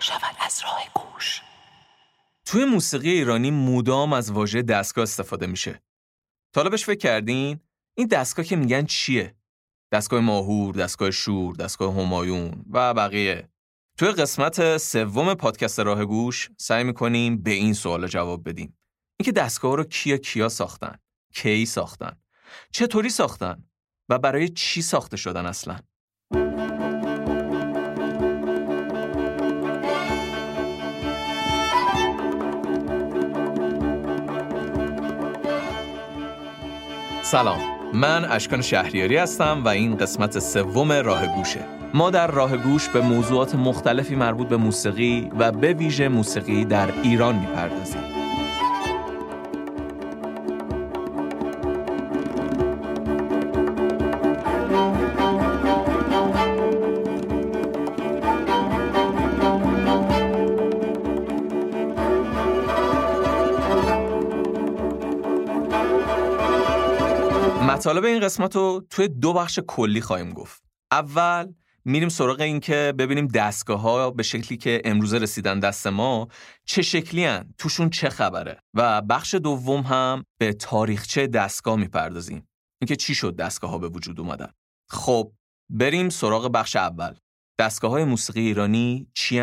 شود از راه گوش توی موسیقی ایرانی مدام از واژه دستگاه استفاده میشه. تا فکر کردین؟ این دستگاه که میگن چیه؟ دستگاه ماهور، دستگاه شور، دستگاه همایون و بقیه. توی قسمت سوم پادکست راه گوش سعی می‌کنیم به این سوال جواب بدیم. اینکه دستگاه رو کیا کیا ساختن؟ کی ساختن؟ چطوری ساختن؟ و برای چی ساخته شدن اصلا؟ سلام. من اشکان شهریاری هستم و این قسمت سوم راه گوشه. ما در راه گوش به موضوعات مختلفی مربوط به موسیقی و به ویژه موسیقی در ایران می‌پردازیم. مطالب این قسمت رو توی دو بخش کلی خواهیم گفت. اول میریم سراغ این که ببینیم دستگاه ها به شکلی که امروزه رسیدن دست ما چه شکلی هن؟ توشون چه خبره. و بخش دوم هم به تاریخچه دستگاه می‌پردازیم. اینکه چی شد دستگاه ها به وجود اومدن. خب بریم سراغ بخش اول. دستگاه های موسیقی ایرانی چی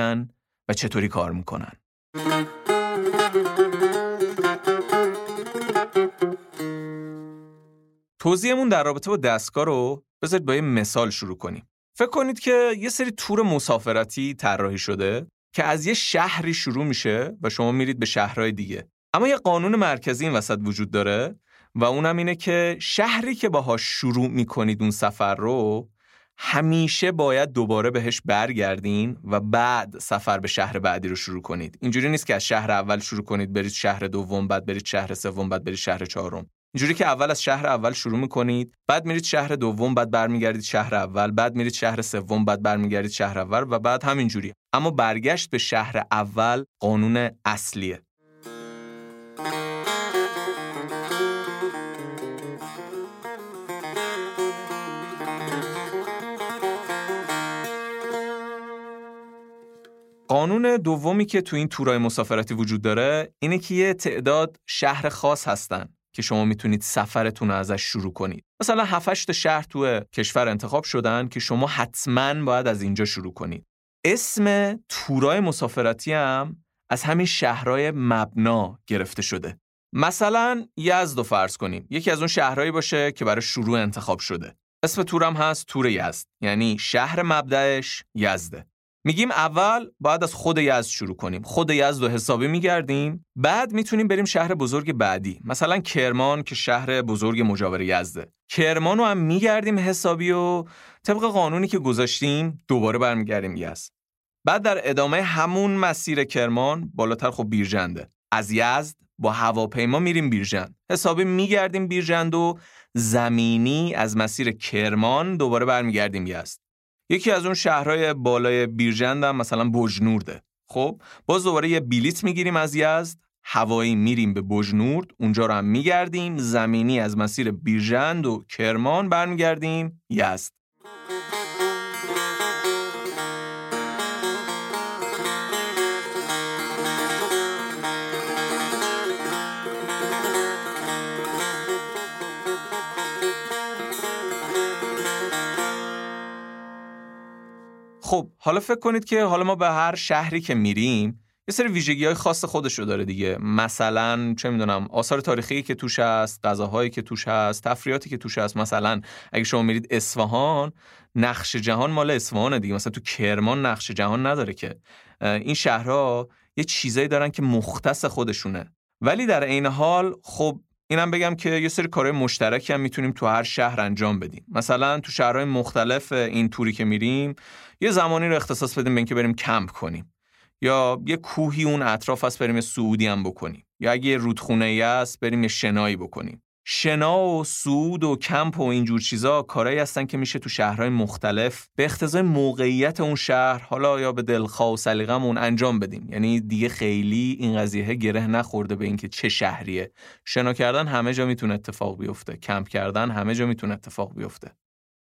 و چطوری کار می‌کنن؟ توضیحمون در رابطه با دستگاه رو بذارید با یه مثال شروع کنیم. فکر کنید که یه سری تور مسافرتی طراحی شده که از یه شهری شروع میشه و شما میرید به شهرهای دیگه. اما یه قانون مرکزی این وسط وجود داره و اونم اینه که شهری که باهاش شروع می‌کنید اون سفر رو همیشه باید دوباره بهش برگردین و بعد سفر به شهر بعدی رو شروع کنید. اینجوری نیست که از شهر اول شروع کنید برید شهر دوم بعد برید شهر سوم بعد برید شهر چهارم. اینجوری که اول از شهر اول شروع می‌کنید بعد میرید شهر دوم بعد برمیگردید شهر اول بعد میرید شهر سوم بعد برمیگردید شهر اول و بعد همینجوری. اما برگشت به شهر اول قانون اصلیه. قانون دومی که تو این تورای مسافرتی وجود داره اینه که یه تعداد شهر خاص هستن. که شما می‌تونید سفرتون رو ازش شروع کنید. مثلا 7 تا شهر تو کشور انتخاب شدن که شما حتما باید از اینجا شروع کنید. اسم تورای مسافرتی هم از همین شهرهای مبنا گرفته شده. مثلا یزد رو فرض کنیم. یکی از اون شهرهایی باشه که برای شروع انتخاب شده. اسم تورم هست تور یزد. یعنی شهر مبدعش یزده. میگیم اول باید از خود یزد شروع کنیم. خود یزد رو حسابی میگردیم بعد می‌تونیم بریم شهر بزرگ بعدی. مثلا کرمان که شهر بزرگ مجاور یزده. کرمان رو هم میگردیم حسابی و طبق قانونی که گذاشتیم دوباره برمیگردیم یزد. بعد در ادامه همون مسیر کرمان بالاتر خب بیرجنده. از یزد با هواپیما میریم بیرجند. حسابی میگردیم بیرجند و زمینی از مسیر کرمان دوباره برمیگردیم یزد. یکی از اون شهرهای بالای بیرجند هم مثلا بجنورده خب باز دوباره یه بلیت می‌گیریم از یزد هوایی میریم به بجنورد اونجا رو هم میگردیم زمینی از مسیر بیرجند و کرمان برمیگردیم یزد. خب حالا فکر کنید که حالا ما به هر شهری که میریم یه سری ویژگی های خاص خودش رو داره دیگه. مثلا چه می‌دونم آثار تاریخی که توش هست غذاهایی که توش هست تفریاتی که توش هست. مثلا اگه شما میرید اصفهان نقش جهان مال اصفهانه دیگه. مثلا تو کرمان نقش جهان نداره که. این شهرها یه چیزایی دارن که مختص خودشونه. ولی در عین حال خب اینم بگم که یه سری کارهای مشترکی هم می‌تونیم تو هر شهر انجام بدیم. مثلا تو شهرهای مختلف این توری که میریم یه زمانی رو اختصاص بدیم به اینکه بریم کمپ کنیم. یا یه کوهی اون اطراف هست بریم سعودی هم بکنیم. یا اگه یه رودخونه ای است بریم یه شنایی بکنیم. شنا و سود و کمپ و اینجور چیزا کارهایی هستن که میشه تو شهرهای مختلف به اختزای موقعیت اون شهر حالا یا به دلخواه و سلیقمون انجام بدیم. یعنی دیگه خیلی این قضیه گره نخورده به اینکه چه شهریه. شنا کردن همه جا می‌تونه اتفاق بیفته. کمپ کردن همه جا می‌تونه اتفاق بیفته.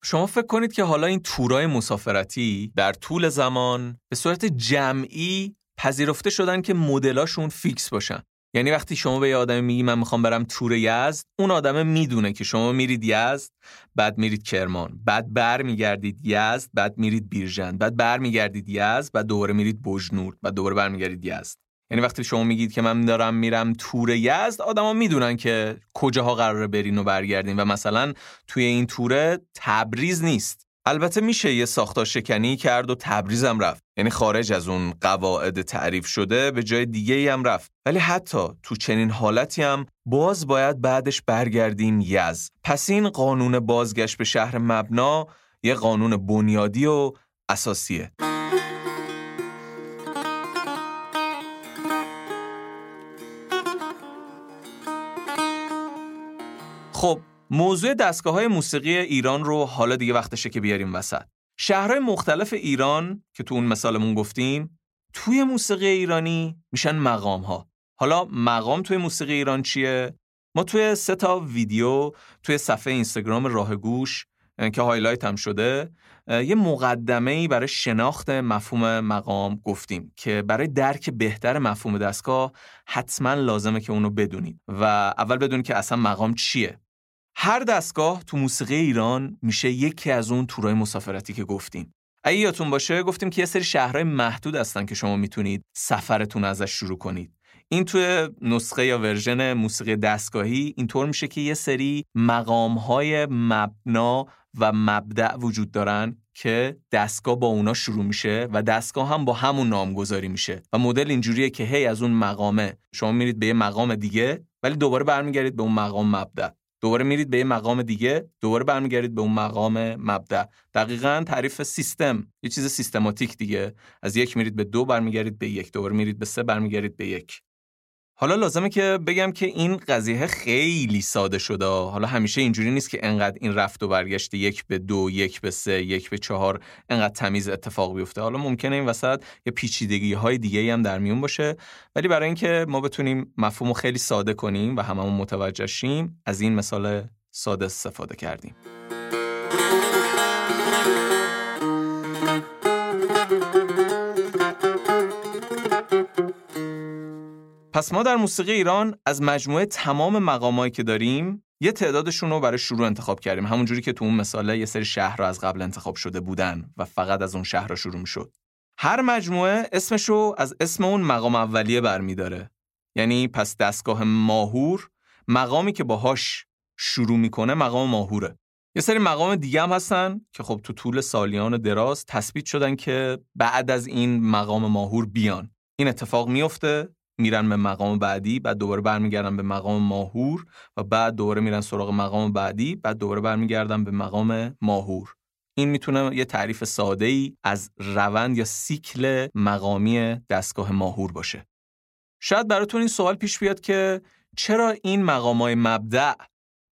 شما فکر کنید که حالا این تورای مسافرتی در طول زمان به صورت جمعی پذیرفته شدن که مدلاشون فیکس باشن. یعنی وقتی شما به یه آدمی میگی من می‌خوام برم تور یزد اون آدم می‌دونه که شما میرید یزد بعد میرید کرمان بعد بر میگردید یزد بعد میرید بیرژن بعد بر میگردید یزد بعد دوباره میرید بجنورد بعد دوباره برمیگردید یزد. یعنی وقتی شما میگید که من دارم میرم تور یزد آدما می‌دونن که کجاها قراره برین و برگردین و مثلا توی این توره تبریز نیست. البته میشه یه ساختار شکنی کرد و تبریزم رفت. یعنی خارج از اون قواعد تعریف شده به جای دیگه هم رفت. ولی حتی تو چنین حالتی هم باز باید بعدش برگردیم یز. پس این قانون بازگشت به شهر مبنا یه قانون بنیادی و اساسیه. خب موضوع دستگاه های موسیقی ایران رو حالا دیگه وقتشه که بیاریم وسط. شهرهای مختلف ایران که تو اون مثالمون گفتیم توی موسیقی ایرانی میشن مقام ها. حالا مقام توی موسیقی ایران چیه؟ ما توی سه تا ویدیو توی صفحه اینستاگرام راه گوش که هایلایت هم شده یه مقدمه ای برای شناخت مفهوم مقام گفتیم که برای درک بهتر مفهوم دستگاه حتما لازمه که اونو بدونید و اول بدونید که اصلا مقام چیه هر دستگاه تو موسیقی ایران میشه یکی از اون تورای مسافرتی که گفتیم. اگه یادتون باشه گفتیم که یه سری شهرهای محدود هستن که شما می‌تونید سفرتون ازش شروع کنید. این توی نسخه یا ورژن موسیقی دستگاهی اینطور میشه که یه سری مقامهای مبنا و مبدع وجود دارن که دستگاه با اونا شروع میشه و دستگاه هم با همون نامگذاری میشه و مدل اینجوریه که هی از اون مقامه شما میرید به یه مقام دیگه ولی دوباره برمیگردید به اون مقام مبدع دوباره میرید به یه مقام دیگه دوباره برمیگردید به اون مقام مبدع دقیقا تعریف سیستم یه چیز سیستماتیک دیگه. از یک میرید به دو برمیگردید به یک. دوباره میرید به سه برمیگردید به یک. حالا لازمه که بگم که این قضیه خیلی ساده شده. حالا همیشه اینجوری نیست که انقدر این رفت و برگشت یک به دو یک به سه یک به چهار انقدر تمیز اتفاق بیفته. حالا ممکنه این وسط یه پیچیدگی های دیگه هم در میون باشه. ولی برای اینکه ما بتونیم مفهوم خیلی ساده کنیم و هممون متوجه شیم از این مثال ساده استفاده کردیم. پس ما در موسیقی ایران از مجموعه تمام مقامایی که داریم یه تعدادشون رو برای شروع انتخاب کردیم. همونجوری که تو اون مثاله یه سری شهر رو از قبل انتخاب شده بودن و فقط از اون شهر رو شروع می‌شد. هر مجموعه اسمش رو از اسم اون مقام اولیه برمیداره. یعنی پس دستگاه ماهور مقامی که باهاش شروع می‌کنه مقام ماهوره. یه سری مقام دیگه هم هستن که خب تو طول سالیان دراز تثبیت شدن که بعد از این مقام ماهور بیان. این اتفاق میفته میرن به مقام بعدی بعد دوباره برمیگردن به مقام ماهور و بعد دوباره میرن سراغ مقام بعدی بعد دوباره برمیگردن به مقام ماهور. این می‌تونه یه تعریف ساده ای از روند یا سیکل مقامی دستگاه ماهور باشه. شاید براتون این سوال پیش بیاد که چرا این مقامای مبدع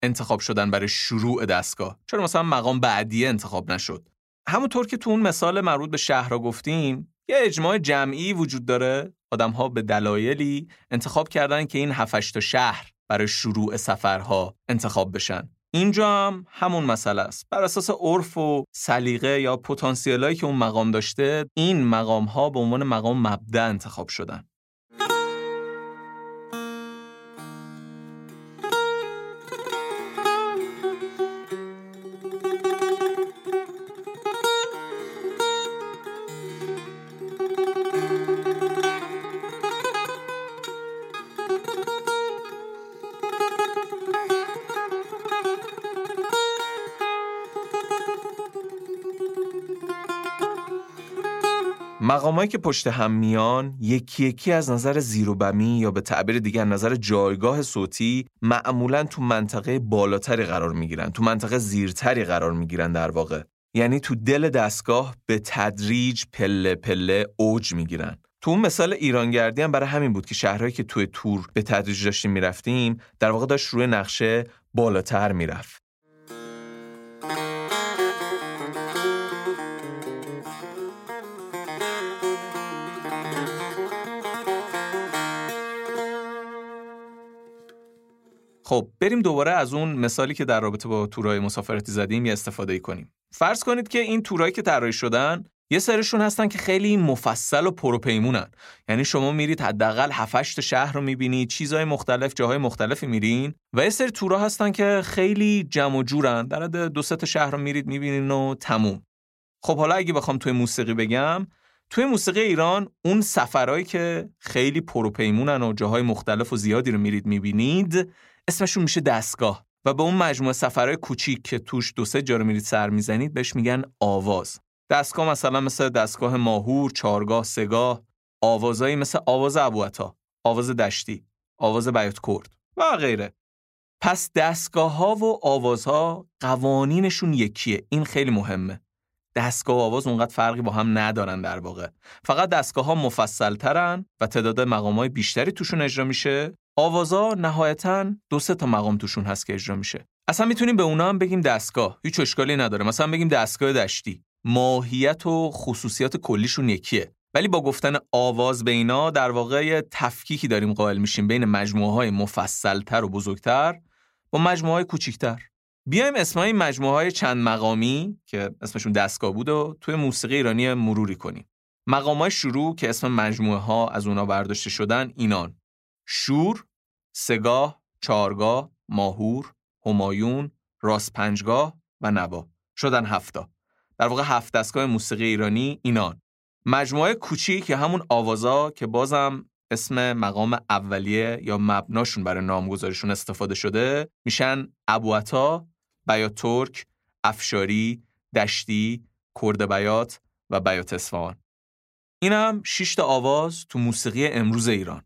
انتخاب شدن برای شروع دستگاه؟ چرا مثلا مقام بعدی انتخاب نشد؟ همونطور که تو اون مثال مربوط به شهر گفتیم یه اجماع جمعی وجود داره. ها به دلایلی انتخاب کردن که این 7 تا شهر برای شروع سفرها انتخاب بشن. اینجا هم همون مسئله است. بر اساس عرف و سلیقه یا پتانسیلایی که اون مقام داشته این مقام ها به عنوان مقام مبدع انتخاب شدن. مقامایی که پشت هم میان یکی یکی از نظر زیر و بمی یا به تعبیر دیگر نظر جایگاه صوتی معمولا تو منطقه بالاتری قرار می‌گیرن تو منطقه زیرتری قرار می‌گیرن در واقع. یعنی تو دل دستگاه به تدریج پله پله اوج می‌گیرن. تو اون مثال ایرانگردی هم برای همین بود که شهرهایی که توی تور به تدریج داشتیم می‌رفتیم در واقع داشت روی نقشه بالاتر می‌رفت. خب بریم دوباره از اون مثالی که در رابطه با تورهای مسافرتی زدیم یه استفاده کنیم. فرض کنید که این تورایی که طراحی شدن یه سرشون هستن که خیلی مفصل و پروپیمونن. یعنی شما میرید حداقل 7 شهر رو می‌بینید چیزهای مختلف جاهای مختلفی میرین و یه سری تورا هستن که خیلی جمع و جورن. در حد دو سه شهر رو میرید می‌بینین و تموم. خب حالا اگه بخوام توی موسیقی بگم توی موسیقی ایران اون سفرهایی که خیلی پروپیمونن و جاهای مختلف و زیادی رو میرید می‌بینید اسمشون میشه دستگاه و به اون مجموعه سفرهای کوچیک که توش دو سه جا رو میرید سر می‌زنید بهش میگن آواز دستگاه مثلا مثل دستگاه ماهور، چارگاه، سگاه، آوازایی مثل آواز ابوعطا، آواز دشتی، آواز بیات کرد و غیره. پس دستگاه ها و آوازها قوانینشون یکیه. این خیلی مهمه. دستگاه و آواز اونقدر فرقی با هم ندارن در واقع. فقط دستگاه ها مفصل ترن و تعداد مقام های بیشتری توشون اجرا میشه. آوازها نهایتا دو سه تا مقام توشون هست که اجرا میشه. اصلا می‌تونیم به اونا هم بگیم دستگاه. هیچ اشکالی نداره. مثلا بگیم دستگاه دشتی. ماهیت و خصوصیات کلیشون یکیه ولی با گفتن آواز به اینا در واقع تفکیکی داریم قائل میشیم بین مجموعه های مفصلتر و بزرگتر با مجموعه های کوچیکتر بیایم اسمای مجموعه های چند مقامی که اسمشون دستگاه بود و توی موسیقی ایرانی مروری کنیم مقام های شروع که اسم مجموعه ها از اونا برداشته شدن اینان شور، سگاه، چارگاه، ماهور، همایون، راست پنجگاه و نوا شدن هفتا در واقع هفت دستگاه موسیقی ایرانی اینان مجموعه کوچیک که همون آوازا که بازم اسم مقام اولیه یا مبناشون برای نامگذاریشون استفاده شده میشن ابوعطا، بیات ترک، افشاری، دشتی، کرد بیات و بیات اصفهان. این هم شش تا آواز تو موسیقی امروز ایران.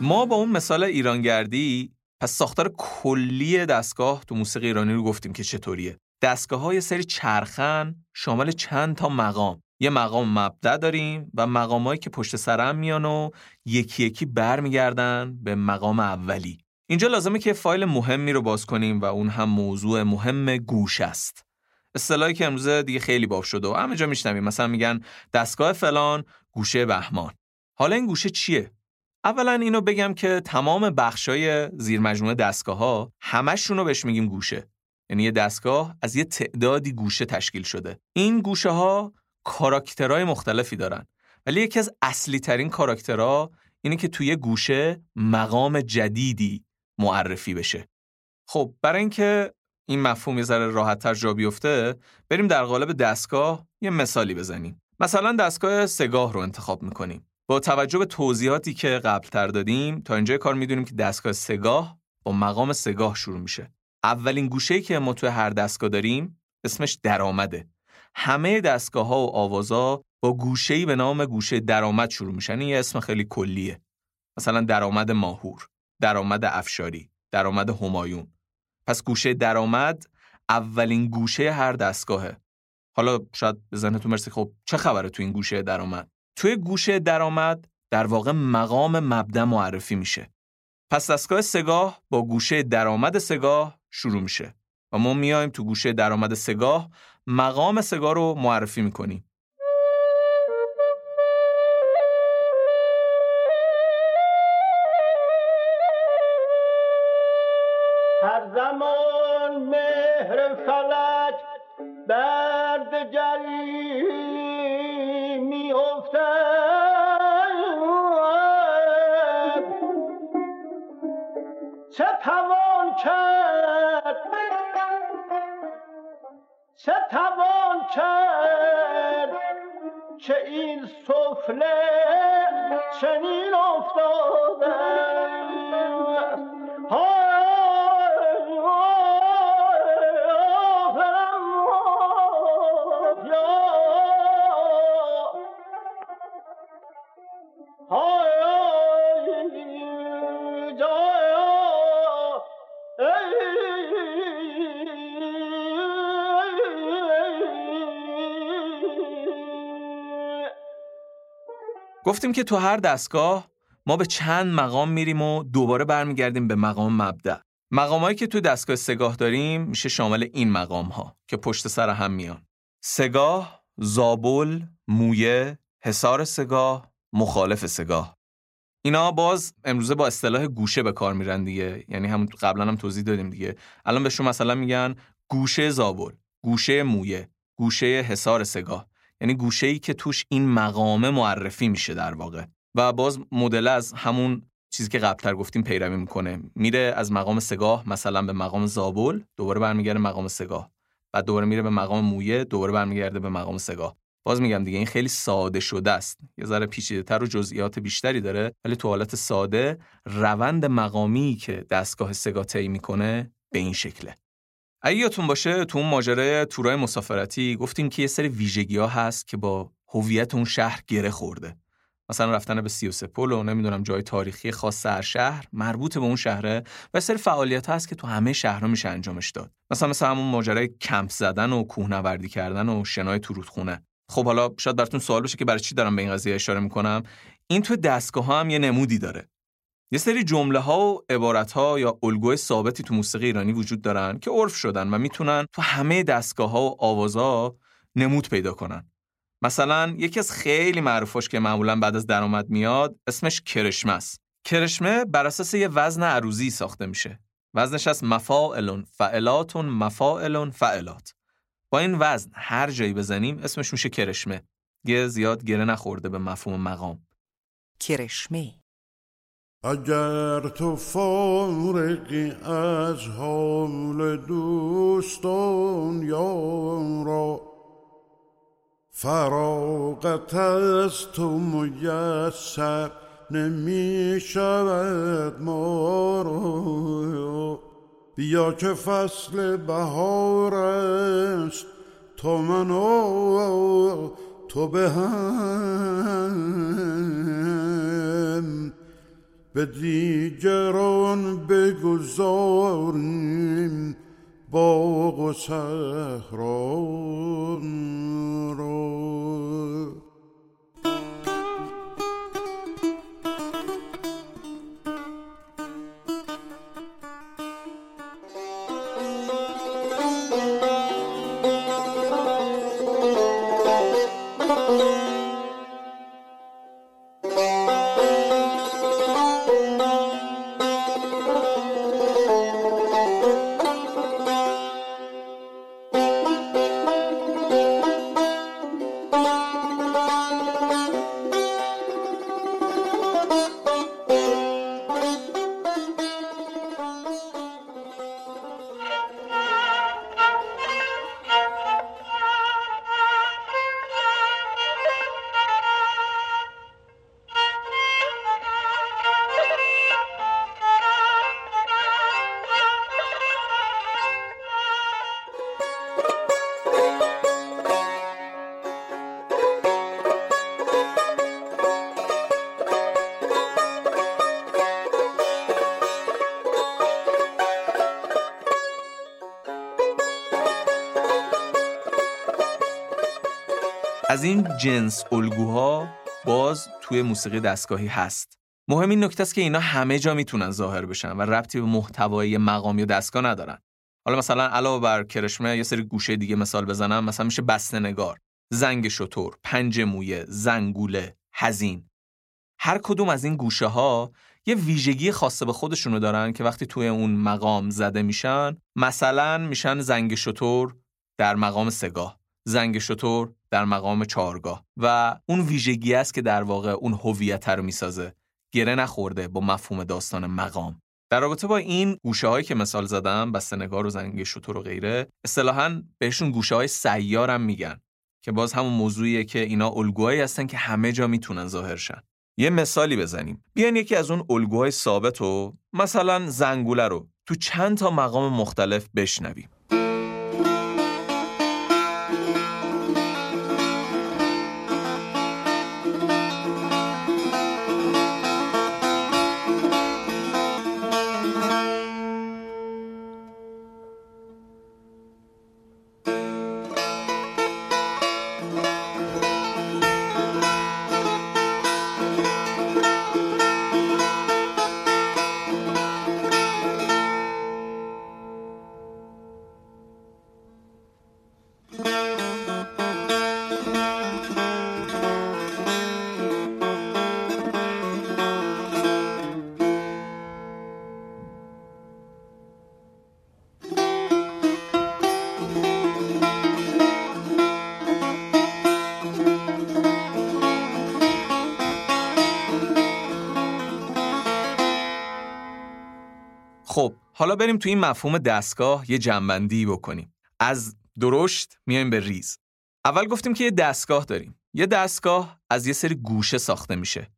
ما با اون مثال ایرانگردی پس ساختار کلی دستگاه تو موسیقی ایرانی رو گفتیم که چطوریه. دستگاه های سری چرخن شامل چند تا مقام. یه مقام مبدع داریم و مقامایی که پشت سرم میان و یکی یکی برمیگردن به مقام اولی. اینجا لازمه که فایل مهمی رو باز کنیم و اون هم موضوع مهم گوش است. اصطلاحی که امروز دیگه خیلی باب شده و همه جا میشنویم. مثلا میگن دستگاه فلان گوشه بهمان. حالا این گوشه چیه؟ اولا اینو بگم که تمام بخشای زیر مجموعه دستگاه ها همشون رو بهش میگیم گوشه. یعنی یه دستگاه از یه تعدادی گوشه تشکیل شده. این گوشه ها کاراکترهای مختلفی دارن. ولی یکی از اصلی ترین کاراکترها اینه که توی گوشه مقام جدیدی معرفی بشه. خب برای اینکه این مفهوم یه ذره راحتتر جا بیفته بریم در قالب دستگاه یه مثالی بزنیم. مثلا دستگاه سگاه رو انتخاب می‌کنیم. با توجه به توضیحاتی که قبلتر دادیم تا اینجا کار می‌دونیم که دستگاه سگاه با مقام سگاه شروع میشه. اولین گوشه که ما توی هر دستگاه داریم اسمش درآمده. همه دستگاه ها و آوازا با گوشه به نام گوشه درآمد شروع میشن. این یه اسم خیلی کلیه. مثلا درآمد ماهور درآمد افشاری درآمد همایون. پس گوشه درآمد اولین گوشه هر دستگاهه. حالا شاید به ذهنتون مرسی خب چه خبره تو این گوشه درآمد؟ توی گوشه درآمد در واقع مقام مبدا معرفی میشه. پس دستگاه سگاه با گوشه درآمد سگاه شروع میشه و ما میایم تو گوشه درآمد سگاه مقام سگاه رو معرفی می‌کنیم. هر زمان چه توان کرد که این سفله چنین افتاده. گفتیم که تو هر دستگاه ما به چند مقام میریم و دوباره برمیگردیم به مقام مبدع. مقامایی که تو دستگاه سگاه داریم میشه شامل این مقام ها که پشت سر هم میان. سگاه، زابل، مویه، حصار سگاه، مخالف سگاه اینا باز امروزه با اصطلاح گوشه به کار میرن دیگه یعنی همون قبلا هم توضیح دادیم دیگه الان بهشون مثلا میگن گوشه زابل گوشه مویه گوشه حصار سگاه یعنی گوشه ای که توش این مقامه معرفی میشه در واقع. و باز مدل از همون چیزی که قبلتر گفتیم پیروی می‌کنه. میره از مقام سگاه مثلا به مقام زابل دوباره برمیگرده مقام سگاه. بعد دوباره میره به مقام مویه دوباره برمیگرده به مقام سگاه. باز میگم دیگه این خیلی ساده شده است. یه ذره پیچیده‌تر و جزئیات بیشتری داره ولی تو حالت ساده روند مقامی که دستگاه سگاه طی می‌کنه به این شکله. اگه یادتون باشه تو اون ماجرای تورای مسافرتی گفتیم که یه سری ویژگی ها هست که با هویت اون شهر گره خورده. مثلا رفتن به 33 پل و نمی‌دونم جای تاریخی خاص هر شهر مربوط به اون شهره و سری فعالیت هست که تو همه شهرها میشه انجامش داد. مثلا مثلا همون ماجرای کمپ زدن و کوهنوردی کردن و شنای تو رودخونه. خب حالا شاید براتون سوال بشه که برای چی دارم به این قضیه اشاره می‌کنم؟ این تو دستگاه ها هم یه نمودی داره. یه سری جمله ها و عبارت ها یا الگوی ثابتی تو موسیقی ایرانی وجود دارن که عرف شدن و می‌تونن تو همه دستگاه ها و آوازها نمود پیدا کنن. مثلا یکی از خیلی معروفاش که معمولا بعد از درآمد میاد اسمش کرشمه است کرشمه بر اساس یه وزن عروضی ساخته میشه. وزنش از مفاعلون فعلاتون مفاعلون فعلات. با این وزن هر جایی بزنیم اسمش میشه کرشمه. یه زیاد گره نخورده به مفهوم مقام. کرشمه. اگر تو فارقی از حال دوستان یارا فراغت از تو میسر نمی شود ما را بیا که فصل بهار است تو من و تو به هم. به دیگران بگذاریم باغ و صحرا را از این جنس الگوها باز توی موسیقی دستگاهی هست. مهم این نکته است که اینا همه جا می‌تونن ظاهر بشن و ربطی به محتوای مقام یا دستگاه ندارن. حالا مثلا علاوه بر کرشمه یه سری گوشه دیگه مثال بزنم مثلا میشه بسته نگار زنگ شطور پنج مویه زنگوله هزین هر کدوم از این گوشه ها یه ویژگی خاصه به خودشونو دارن که وقتی توی اون مقام زده میشن مثلا میشن زنگ شطور در مقام سگاه. زنگ شطور در مقام چهارگاه و اون ویژگی است که در واقع اون هویت رو می‌سازه. گره نخورده با مفهوم داستان مقام. در رابطه با این گوشه هایی که مثال زدم بستنگار و زنگ شطور و غیره اصطلاحا بهشون گوشه های سیار هم میگن که باز همون موضوعیه که اینا الگوهایی هستن که همه جا می‌تونن ظاهر شن. یه مثالی بزنیم. بیاین یکی از اون الگوهای ثابت رو مثلا زنگوله رو تو چند تا مقام مختلف بشنویم. حالا بریم تو این مفهوم دستگاه یه جنبندی بکنیم. از درشت میایم به ریز. اول گفتیم که یه دستگاه داریم. یه دستگاه از یه سری گوشه ساخته میشه.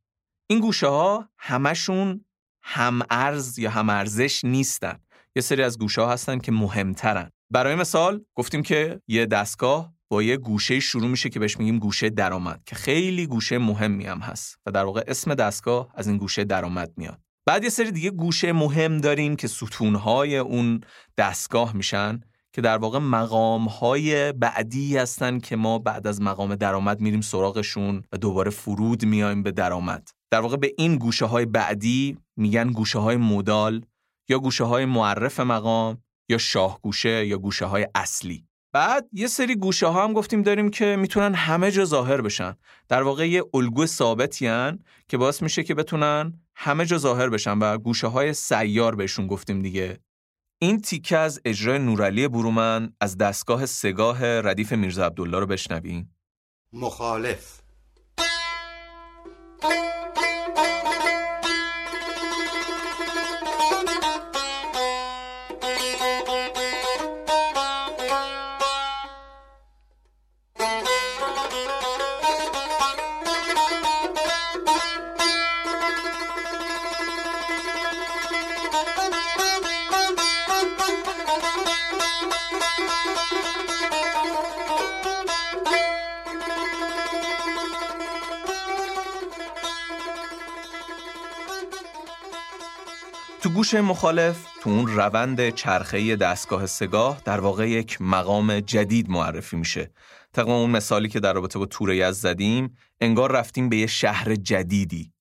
این گوشه ها همشون هم ارز یا هم ارزش نیستن. یه سری از گوشه ها هستن که مهمترن. برای مثال گفتیم که یه دستگاه با یه گوشه شروع میشه که بهش میگیم گوشه درآمد که خیلی گوشه مهمی هم هست و در واقع اسم دستگاه از این گوشه درآمد میاد. بعد یه سری دیگه گوشه مهم داریم که ستونهای اون دستگاه میشن که در واقع مقامهای بعدی هستن که ما بعد از مقام درآمد میریم سراغشون و دوباره فرود میایم به درآمد. در واقع به این گوشه های بعدی میگن گوشه های مودال یا گوشه های معرف مقام یا شاه گوشه یا گوشه های اصلی. بعد یه سری گوشه ها هم گفتیم داریم که می‌تونن همه جا ظاهر بشن. در واقع یه الگو ثابتی هن که باعث میشه که بتونن همه جا ظاهر بشن و گوشه های سیار بهشون گفتیم دیگه. این تیکه از اجرای نورعلی برومن از دستگاه سگاه ردیف میرزا عبدالله رو بشنویم. مخالف. تو گوش مخالف تو اون روند چرخه دستگاه سگاه در واقع یک مقام جدید معرفی میشه. طبق اون مثالی که در رابطه با تور یزد زدیم انگار رفتیم به یه شهر جدیدی.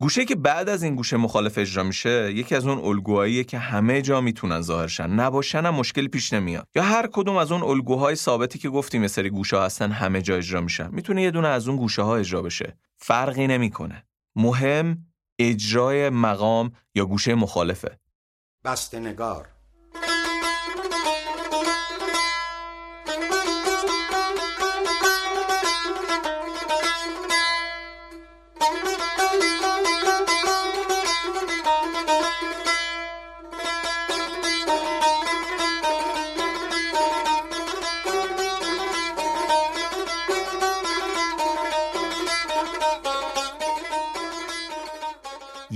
گوشه که بعد از این گوشه مخالف اجرا میشه یکی از اون الگوهاییه که همه جا می‌تونن ظاهرشن. نباشن هم مشکلی پیش نمیاد. یا هر کدوم از اون الگوهای ثابتی که گفتیم یه سری گوشه هستن همه جا اجرا میشن. می‌تونه یه دونه از اون گوشه ها اجرا بشه. فرقی نمی‌کنه. مهم اجرای مقام یا گوشه مخالفه. بستنگار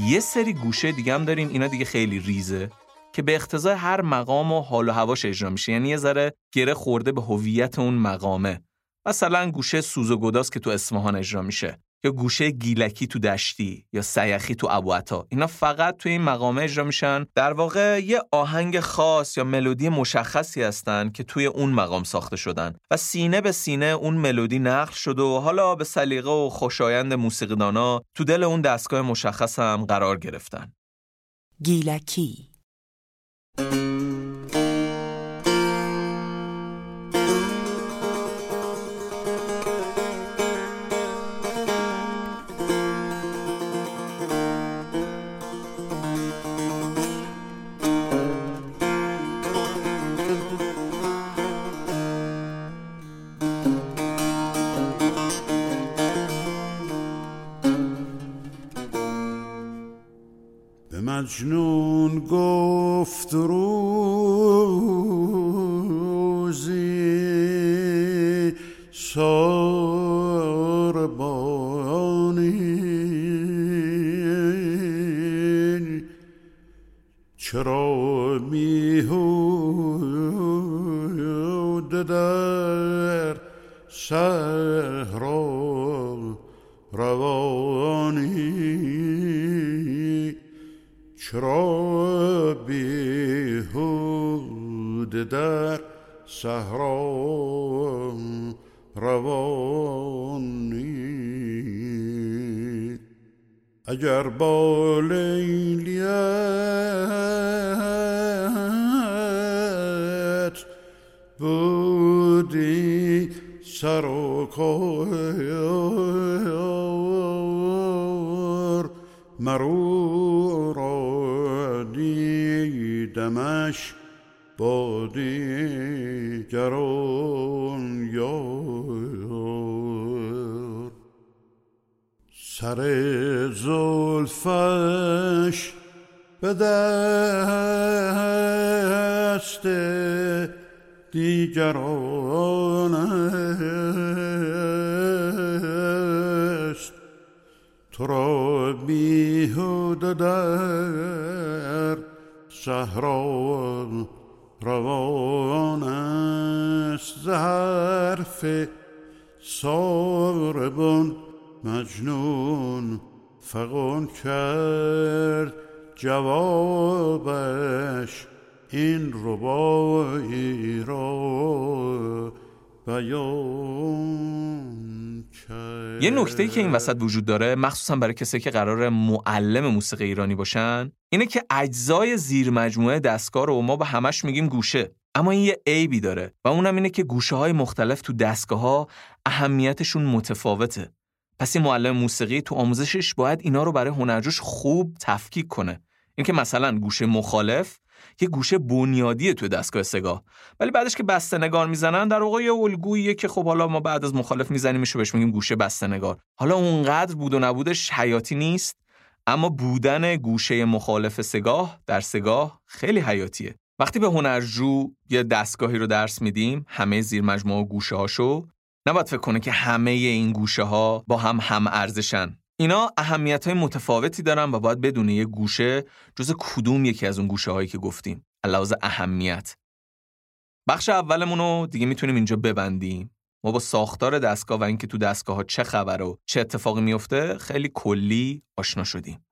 یه سری گوشه دیگه هم داریم اینا دیگه خیلی ریزه که به اقتضای هر مقام و حال و هواش اجرا میشه. یعنی یه ذره گره خورده به هویت اون مقامه. مثلا گوشه سوز و گداس که تو اصفهان اجرا میشه. یا گوشه گیلکی تو دشتی یا سیخی تو ابوعطا اینا فقط توی این مقامه اجرا میشن. در واقع یه آهنگ خاص یا ملودی مشخصی هستن که توی اون مقام ساخته شدن. و سینه به سینه اون ملودی نقل شده و حالا به سلیقه و خوشایند موسیقیدانا تو دل اون دستگاه مشخص هم قرار گرفتن. گیلکی. اگر با در صحرا روان است ظرف ساربان مجنون فغان کرد جوابش این ربایی را بیان. یه نکته که این وسط وجود داره مخصوصا برای کسی که قرار معلم موسیقی ایرانی باشن اینه که اجزای زیر مجموعه دستگاه رو ما به همش میگیم گوشه. اما این یه عیبی داره و اونم اینه که گوشه های مختلف تو دستگاه ها اهمیتشون متفاوته. پس این معلم موسیقی تو آموزشش باید اینا رو برای هنرجوش خوب تفکیک کنه. اینکه مثلا گوشه مخالف یه گوشه بنیادیه تو دستگاه سگاه ولی بعدش که بسته نگار می‌زنن در واقع یه که خب حالا ما بعد از مخالف میزنیمش و بهش میگیم گوشه بسته نگار. حالا اونقدر بود و نبودش حیاتی نیست اما بودن گوشه مخالف سگاه در سگاه خیلی حیاتیه. وقتی به هنرجو یه دستگاهی رو درس میدیم همه زیر مجموعه گوشه هاشو نباید فکر کنه که همه این گوشه ها با هم هم ارزشن. اینا اهمیت های متفاوتی دارن و باید بدونه یه گوشه جز کدوم یکی از اون گوشه هایی که گفتیم. علاوه اهمیت. بخش اولمون رو دیگه می‌تونیم اینجا ببندیم. ما با ساختار دستگاه و اینکه تو دستگاه ها چه خبر و چه اتفاقی میفته خیلی کلی آشنا شدیم.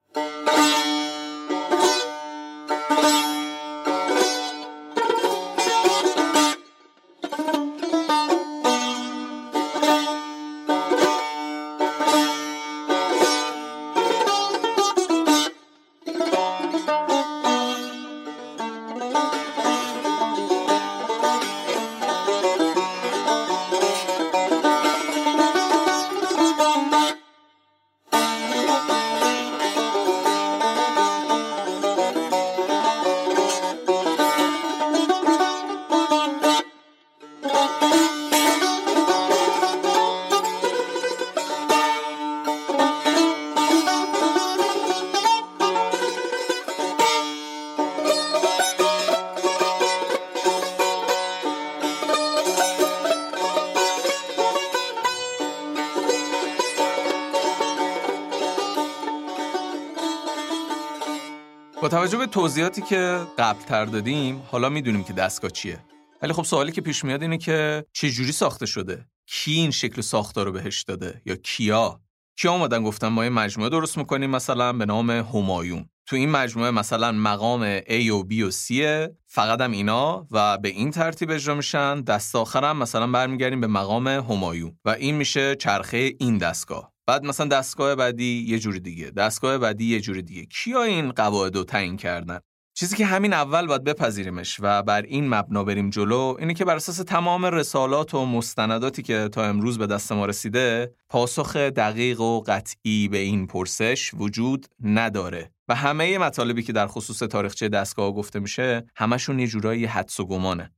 توجه به توضیحاتی که قبل تر دادیم حالا می‌دونیم که دستگاه چیه. ولی خب سوالی که پیش میاد اینه که چه جوری ساخته شده؟ کی این شکل ساختار رو بهش داده؟ یا کیا؟ کیا اومدن گفتن ما یه مجموعه درست می‌کنیم مثلا به نام همایون. تو این مجموعه مثلا مقام A و B و C فقط هم اینا و به این ترتیب اجرا میشن. دست آخر هم مثلا برمیگردیم به مقام همایون و این میشه چرخه این دستگاه. بعد مثلا دستگاه بعدی یه جور دیگه. دستگاه بعدی یه جور دیگه. کیا این قواعد رو تعیین کردن؟ چیزی که همین اول باید بپذیریمش و بر این مبنا بریم جلو اینه که بر اساس تمام رسالات و مستنداتی که تا امروز به دست ما رسیده پاسخ دقیق و قطعی به این پرسش وجود نداره. و همه مطالبی که در خصوص تاریخچه دستگاه گفته میشه همشون یه جورایی حدس و گمانه.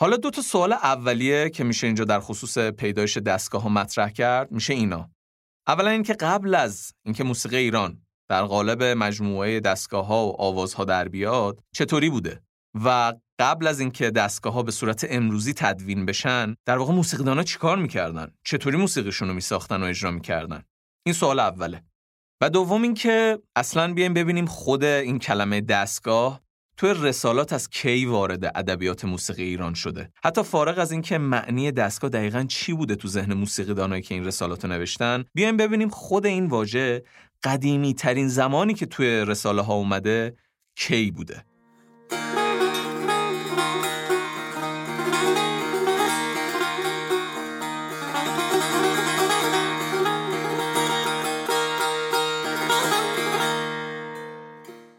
حالا دو تا سوال اولیه که میشه اینجا در خصوص پیدایش دستگاه ها مطرح کرد میشه اینا. اولا اینکه قبل از اینکه موسیقی ایران در قالب مجموعه دستگاه ها و آوازها در بیاد چطوری بوده؟ و قبل از اینکه دستگاه ها به صورت امروزی تدوین بشن در واقع موسیقیدانا چیکار می‌کردن؟ چطوری موسیقیشون رو میساختن و اجرا می‌کردن؟ این سوال اوله. و دوم اینکه اصلا بیایم ببینیم خود این کلمه دستگاه توی رسالات از کی وارد ادبیات موسیقی ایران شده. حتی فارغ از اینکه معنی دستگاه دقیقا چی بوده تو ذهن موسیقی دانایی که این رسالات رو نوشتن بیایم ببینیم خود این واژه قدیمی ترین زمانی که توی رساله ها اومده کی بوده.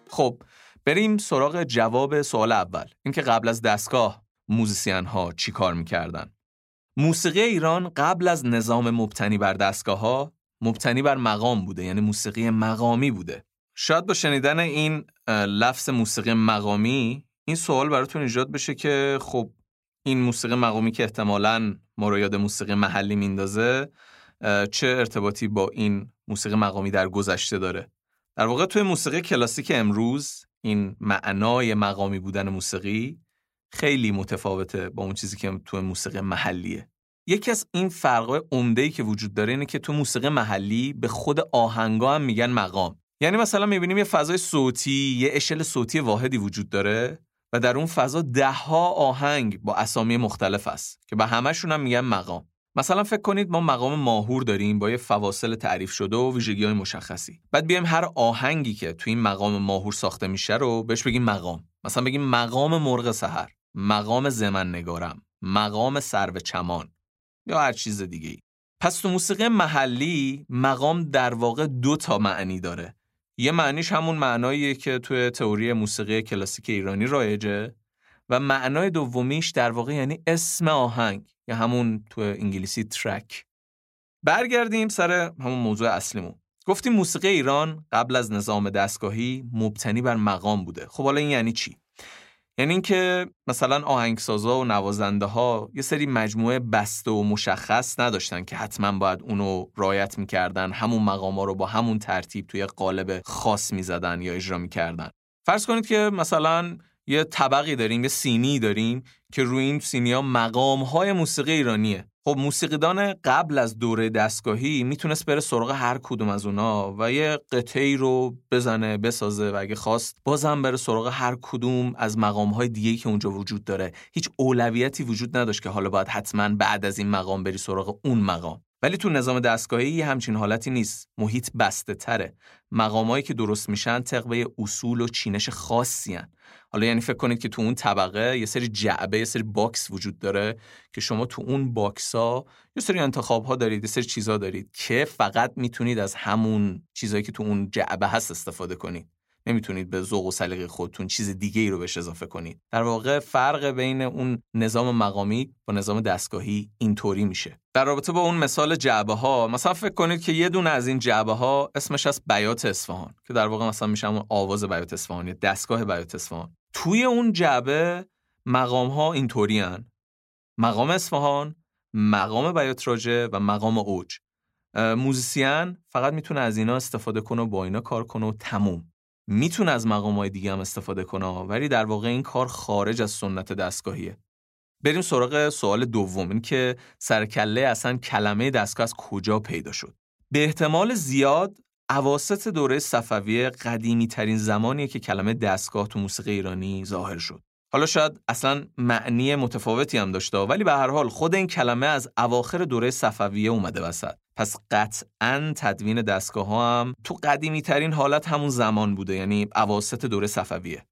خب بریم سراغ جواب سوال اول. اینکه قبل از دستگاه موزیسین ها چی کار می‌کردن؟ موسیقی ایران قبل از نظام مبتنی بر دستگاه ها مبتنی بر مقام بوده یعنی موسیقی مقامی بوده. شاید با شنیدن این لفظ موسیقی مقامی این سوال براتون ایجاد بشه که خب این موسیقی مقامی که احتمالاً ما رو یاد موسیقی محلی میندازه چه ارتباطی با این موسیقی مقامی در گذشته داره؟ در واقع توی موسیقی کلاسیک امروز این معنای مقامی بودن موسیقی خیلی متفاوته با اون چیزی که تو موسیقی محلیه. یکی از این فرقای عمده‌ای که وجود داره اینه که تو موسیقی محلی به خود آهنگا هم میگن مقام. یعنی مثلا می‌بینیم یه فضای صوتی، یه اشل صوتی واحدی وجود داره و در اون فضا دهها آهنگ با اسامی مختلف است که به همشون هم میگن مقام. مثلا فکر کنید ما مقام ماهور داریم با یه فواصل تعریف شده و ویژگی های مشخصی. بعد بیایم هر آهنگی که تو این مقام ماهور ساخته میشه رو بهش بگیم مقام. مثلا بگیم مقام مرغ سحر، مقام زمن نگارم، مقام سرو چمان یا هر چیز دیگه ای. پس تو موسیقی محلی مقام در واقع دو تا معنی داره. یه معنیش همون معناییه که توی تئوری موسیقی کلاسیک ایرانی رایجه و معنای دومیش در واقع یعنی اسم آهنگ یا همون تو انگلیسی ترک برگردیم سر همون موضوع اصلیمون. گفتیم موسیقی ایران قبل از نظام دستگاهی مبتنی بر مقام بوده. خب حالا این یعنی چی؟ یعنی اینکه مثلا آهنگسازا و نوازنده ها یه سری مجموعه بسته و مشخص نداشتن که حتما باید اونو رایت می‌کردن همون مقام ها رو با همون ترتیب توی قالب خاص می‌زدن یا اجرا می‌کردن. فرض کنید که مثلا یه طبقی داریم یه سینی داریم که روی این سینی ها مقام های موسیقی ایرانیه. خب موسیقیدان قبل از دوره دستگاهی می‌تونست بره سراغ هر کدوم از اونا و یه قطعی رو بزنه بسازه و اگه خواست بازم بره سراغ هر کدوم از مقام های دیگه که اونجا وجود داره. هیچ اولویتی وجود نداشت که حالا باید حتما بعد از این مقام بری سراغ اون مقام. ولی تو نظام دستگاهی همچین حالتی نیست. محیط بسته تره مقامایی که درست میشن طبق اصول و چینش خاصی هن. حالا یعنی فکر کنید که تو اون طبقه یه سری جعبه یه سری box وجود داره که شما تو اون box ها یه سری انتخاب ها دارید یه سری چیزها دارید که فقط می‌تونید از همون چیزهایی که تو اون جعبه هست استفاده کنید. نمی‌تونید به ذوق و سلیقه خودتون چیز دیگه ای رو بهش اضافه کنید. در واقع فرق بین اون نظام مقامی با نظام دستگاهی اینطوری میشه. در رابطه با اون مثال جعبه ها مثلا فکر کنید که یه دونه از این جعبه ها اسمش هست بیات اصفهان که در واقع مثلا میشه اون آواز بیات اصفهان یا دستگاه بیات اصفهان. توی اون جعبه مقام ها اینطوری مقام اصفهان مقام بیات راجه و مقام اوج. موزیسین فقط می‌تونه از اینا استفاده کنه و با اینا کار کنه و تموم. می‌تونه از مقامات دیگه هم استفاده کنه ولی در واقع این کار خارج از سنت دستگاهیه. بریم سراغ سوال دوم این که سرکله اصلا کلمه دستگاه از کجا پیدا شد؟ به احتمال زیاد اواسط دوره صفویه قدیمی ترین زمانیه که کلمه دستگاه تو موسیقی ایرانی ظاهر شد. حالا شاید اصلا معنی متفاوتی هم داشته ولی به هر حال خود این کلمه از اواخر دوره صفویه اومده وسط. پس قطعا تدوین دستگاه ها هم تو قدیمی ترین حالت همون زمان بوده یعنی اواسط دوره صفویه.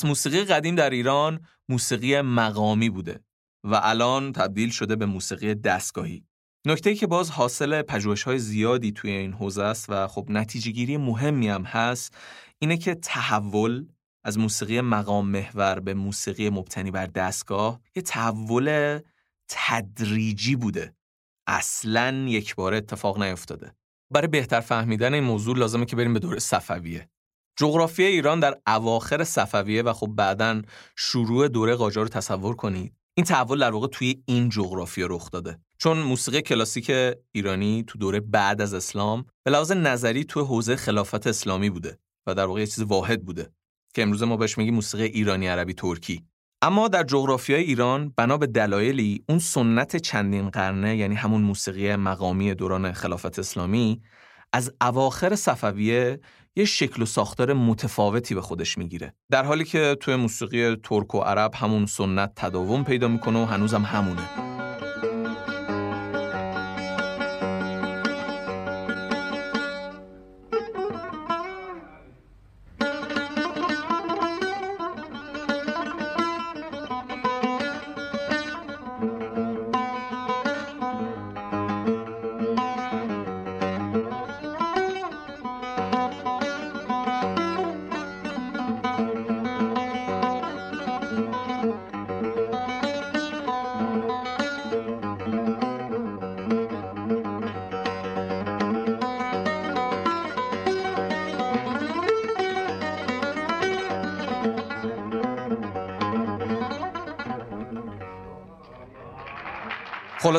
پس موسیقی قدیم در ایران موسیقی مقامی بوده و الان تبدیل شده به موسیقی دستگاهی. نکته که باز حاصل پژوهش های زیادی توی این حوزه است و خب نتیجه گیری مهمی هم هست اینه که تحول از موسیقی مقام محور به موسیقی مبتنی بر دستگاه یه تحول تدریجی بوده. اصلا یک بار اتفاق نیفتاده. برای بهتر فهمیدن این موضوع لازمه که بریم به دوره صفویه. جغرافی ایران در اواخر صفویه و خب بعدا شروع دوره قاجار رو تصور کنید. این تحول در واقع توی این جغرافیا رخ داده. چون موسیقی کلاسیک ایرانی تو دوره بعد از اسلام به لحاظ نظری تو حوزه خلافت اسلامی بوده و در واقع یه چیز واحد بوده که امروز ما بهش میگیم موسیقی ایرانی عربی ترکی. اما در جغرافیای ایران بنا به دلایلی اون سنت چندین قرنه یعنی همون موسیقی مقامی دوران خلافت اسلامی از اواخر صفویه یه شکل و ساختار متفاوتی به خودش می‌گیره. در حالی که توی موسیقی ترک و عرب همون سنت تداوم پیدا می‌کنه و هنوزم همونه.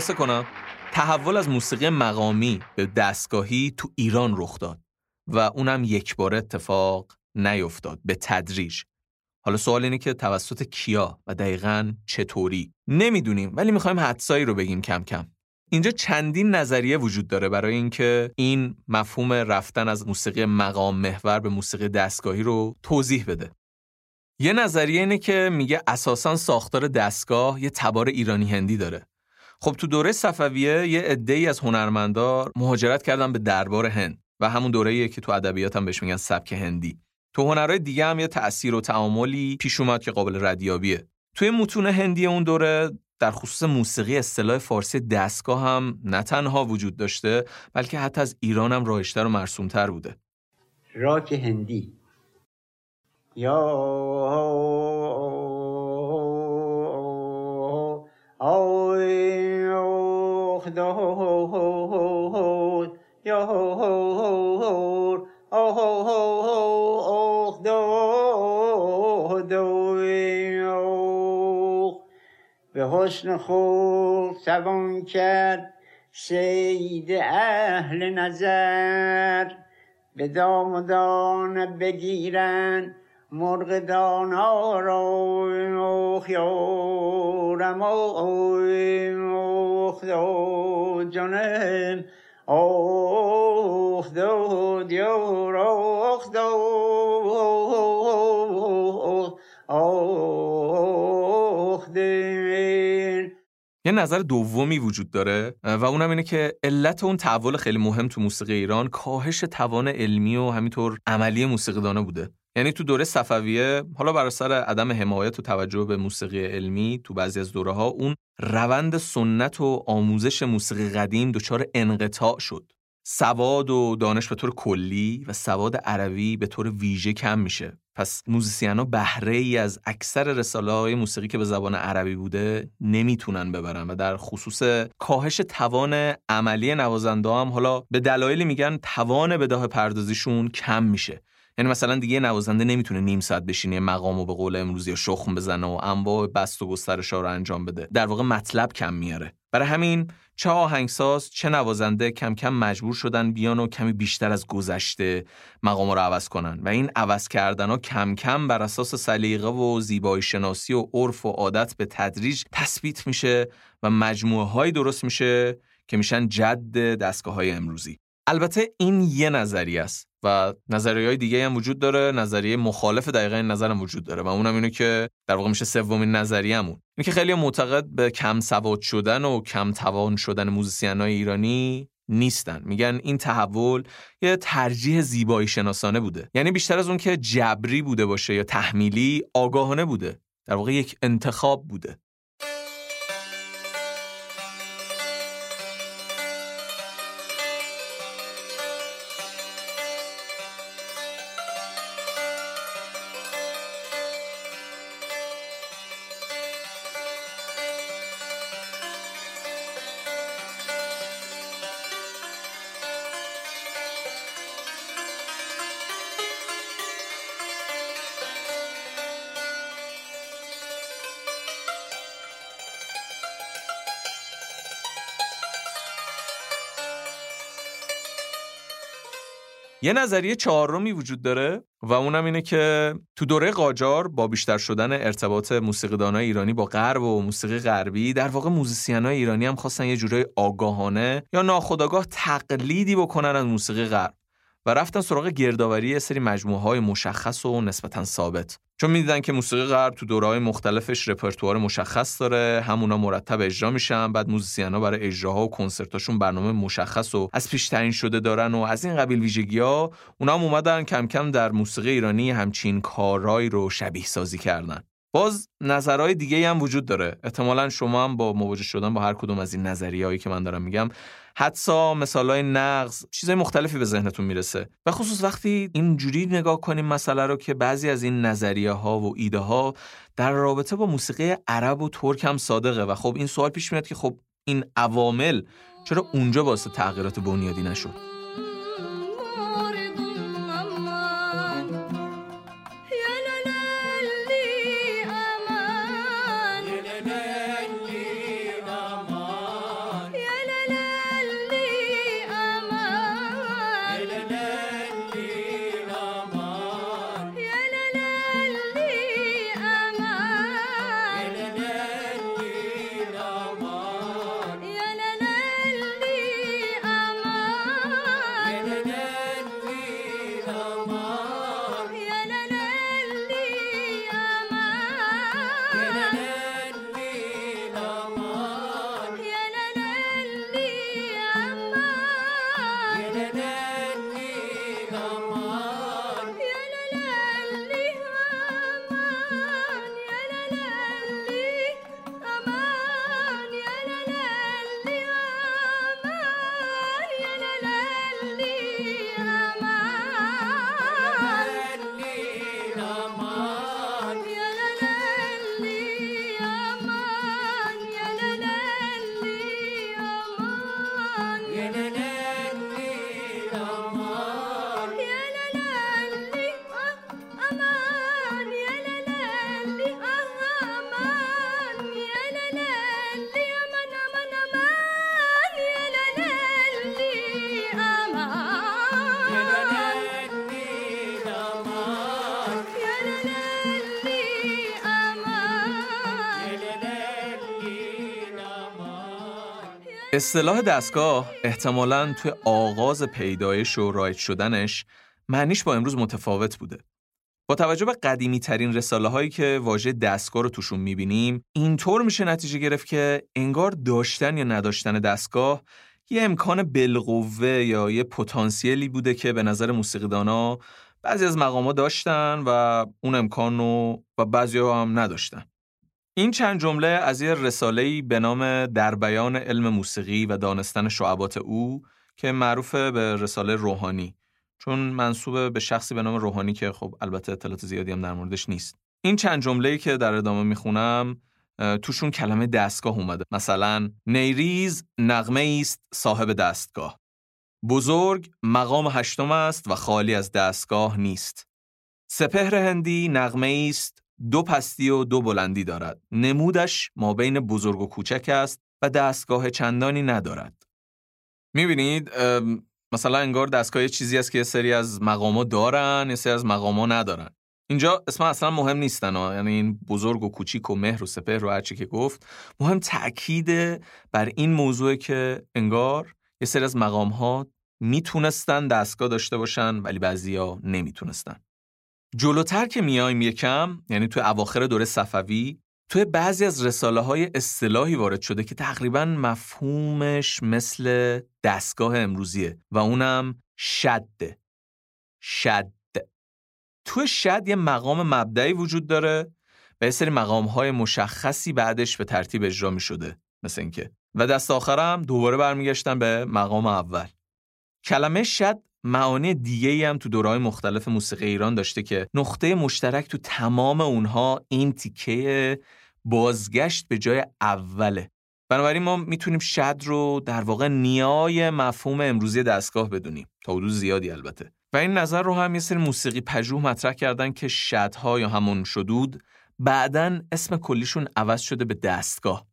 خلاصه کنم؟ تحول از موسیقی مقامی به دستگاهی تو ایران رخ داد و اونم یک بار اتفاق نیفتاد به تدریج. حالا سوال اینه که توسط کیا و دقیقا چطوری؟ نمی‌دونیم ولی می‌خوایم حدسایی رو بگیم کم کم. اینجا چندین نظریه وجود داره برای اینکه این مفهوم رفتن از موسیقی مقام محور به موسیقی دستگاهی رو توضیح بده. یه نظریه اینه که میگه اساسا ساختار دستگاه یه تبار ایرانی هندی داره. خب تو دوره صفویه یه عده‌ای از هنرمندار مهاجرت کردن به دربار هند و همون دوره‌ایه که تو ادبیات هم بهش میگن سبک هندی. تو هنرهای دیگه هم یه تأثیر و تعاملی پیش اومد که قابل ردیابیه. توی متون هندی اون دوره در خصوص موسیقی اصطلاح فارسی دستگاه هم نه تنها وجود داشته بلکه حتی از ایران هم رایشتر و مرسومتر بوده. راک هندی. یا به حسن خود توان کرد سید اهل نظر به دام و دانه بگیرن مرغ دانا را خیارم جانم آخ دو دیار آخ دو آخ دین یه نظر دومی وجود داره و اونم اینه که علت اون تحول خیلی مهم تو موسیقی ایران کاهش توان علمی و همینطور عملی موسیقیدانه بوده. یعنی تو دوره صفویه حالا بر سر عدم حمایت و توجه به موسیقی علمی تو بعضی از دوره ها اون روند سنت و آموزش موسیقی قدیم دچار انقطاع شد. سواد و دانش به طور کلی و سواد عربی به طور ویژه کم میشه. پس موزیسین ها بهره ای از اکثر رساله های موسیقی که به زبان عربی بوده نمی‌تونن ببرن و در خصوص کاهش توان عملی نوازنده هم حالا به دلایلی میگن توان بداه پردازیشون کم میشه. یعنی مثلا دیگه نوازنده نمی‌تونه نیم ساعت بشینه مقام و به قول امروزی شخم بزنه و انواع بست و گسترش رو انجام بده. در واقع مطلب کم میاره. برای همین چه آهنگساز چه نوازنده کم کم مجبور شدن بیان و کمی بیشتر از گذشته مقام رو عوض کنن. و این عوض کردن ها کم کم بر اساس سلیقه و زیبایی شناسی و عرف و عادت به تدریج تثبیت میشه و مجموعه های درست میشه که میشن جد دستگاه های امروزی. البته این یه نظریه است. و نظریه های دیگه هم وجود داره. نظریه مخالف دقیقا این نظرم وجود داره. و اونم اینه که در واقع میشه سومین نظریه‌مون. اینه که خیلی معتقد به کم سواد شدن و کم توان شدن موزیسین های ایرانی نیستن. میگن این تحول یه ترجیح زیبایی شناسانه بوده. یعنی بیشتر از اون که جبری بوده باشه یا تحمیلی آگاهانه بوده. در واقع یک انتخاب بوده. یه نظریه چهارمی وجود داره و اونم اینه که تو دوره قاجار با بیشتر شدن ارتباط موسیقیدانای ایرانی با غرب و موسیقی غربی در واقع موزیسینای ایرانی هم خواستن یه جورای آگاهانه یا ناخودآگاه تقلیدی بکنن از موسیقی غرب. و رفتن سراغ گردآوری سری مجموعه های مشخص و نسبتا ثابت. چون می‌دیدن که موسیقی غرب تو دورهای مختلفش رپرتوار مشخص داره همونا مرتب اجرا میشن بعد موزیسینا برای اجراها و کنسرتاشون برنامه مشخص و از پیش تعیین شده دارن و از این قبیل ویژگی ها اونا هم اومدن کم کم در موسیقی ایرانی همچین کارهایی رو شبیه سازی کردن. باز نظرهای دیگه هم وجود داره. احتمالا شما هم با مواجه شدن با هر کدوم از این نظریه‌هایی که من دارم میگم حدسا مثالای نقض چیزای مختلفی به ذهنتون می‌رسه. و خصوص وقتی اینجوری نگاه کنیم مسئله رو که بعضی از این نظریه ها و ایده ها در رابطه با موسیقی عرب و ترک هم صادقه. و خب این سوال پیش میاد که خب این عوامل چرا اونجا باعث تغییرات بنیادی نشد؟ اصطلاح دستگاه احتمالاً توی آغاز پیدایش و رایج شدنش معنیش با امروز متفاوت بوده. با توجه به قدیمی ترین رساله هایی که واژه دستگاه رو توشون می‌بینیم اینطور میشه نتیجه گرفت که انگار داشتن یا نداشتن دستگاه یه امکان بالقوه یا یه پتانسیلی بوده که به نظر موسیقیدانا بعضی از مقامات داشتن و اون امکان رو و بعضی هم نداشتن. این چند جمله از یه رساله‌ای به نام در بیان علم موسیقی و دانستن شعبات او که معروف به رساله روحانی. چون منصوب به شخصی به نام روحانی که خب البته اطلاعات زیادی هم در موردش نیست. این چند جمله‌ای که در ادامه می‌خونم توشون کلمه دستگاه اومده. مثلا نیریز نغمه است صاحب دستگاه. بزرگ مقام هشتم است و خالی از دستگاه نیست. سپهر هندی نغمه است دو پستی و دو بلندی دارد. نمودش ما بین بزرگ و کوچک است و دستگاه چندانی ندارد. می‌بینید مثلا انگار دستگاه چیزی است که یه سری از مقاما دارن یه سری از مقاما ندارن. اینجا اسم اصلا مهم نیستن ها. یعنی این بزرگ و کوچیک و مهر و سپهر و هرچی که گفت. مهم تاکید بر این موضوع که انگار یه سری از مقام ها می‌تونستن دستگاه داشته باشن ولی بعضیا نمی‌تونستن. جلوتر که میایم یکم یعنی تو اواخر دوره صفوی توی بعضی از رساله های اصطلاحی وارد شده که تقریبا مفهومش مثل دستگاه امروزیه و اونم شده. شد توی شد یه مقام مبدعی وجود داره و یه سری مقام های مشخصی بعدش به ترتیب اجرا می شده مثل اینکه. و دست آخرم دوباره برمیگشتن به مقام اول. کلمه شد معانی دیگه هم تو دورهای مختلف موسیقی ایران داشته که نقطه مشترک تو تمام اونها این تیکه بازگشت به جای اوله. بنابراین ما می‌تونیم شد رو در واقع نیای مفهوم امروزی دستگاه بدونیم. تا حدود زیادی البته. و این نظر رو هم یه سری موسیقی پژوه مطرح کردن که شدها یا همون شدود بعدا اسم کلیشون عوض شده به دستگاه.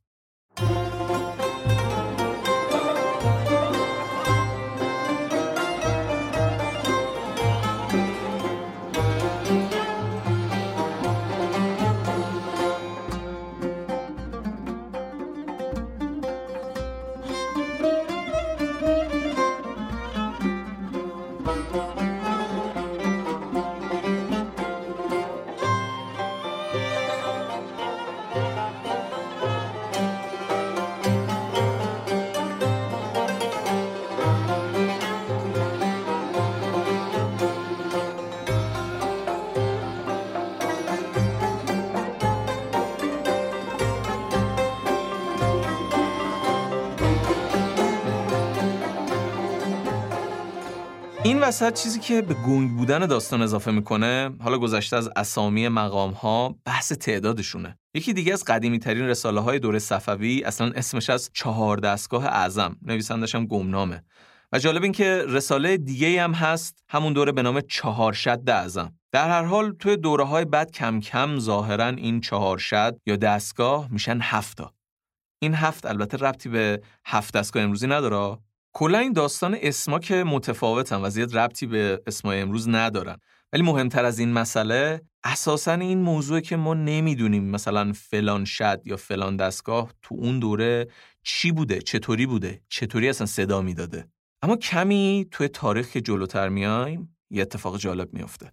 این وسط چیزی که به گنگ بودن داستان اضافه می‌کنه حالا گذشته از اسامی مقام ها بحث تعدادشونه. یکی دیگه از قدیمی ترین رساله های دوره صفوی اصلا اسمش از چهار دستگاه اعظم. نویسندش هم گمنامه. و جالب این که رساله دیگه هم هست همون دوره به نام چهار شد اعظم. در هر حال توی دوره های بعد کم کم ظاهرا این چهار شد یا دستگاه میشن هفتا. این هفت البته ربطی به هفت دستگاه امروزی نداره؟ کلا این داستان اسما که متفاوتن و زیاد ربطی به اسمای امروز ندارن. ولی مهمتر از این مسئله اساسا این موضوع که ما نمی‌دونیم مثلا فلان شد یا فلان دستگاه تو اون دوره چی بوده چطوری بوده چطوری اصلا صدا می‌داده. اما کمی توی تاریخ جلوتر میایم یه اتفاق جالب میافته.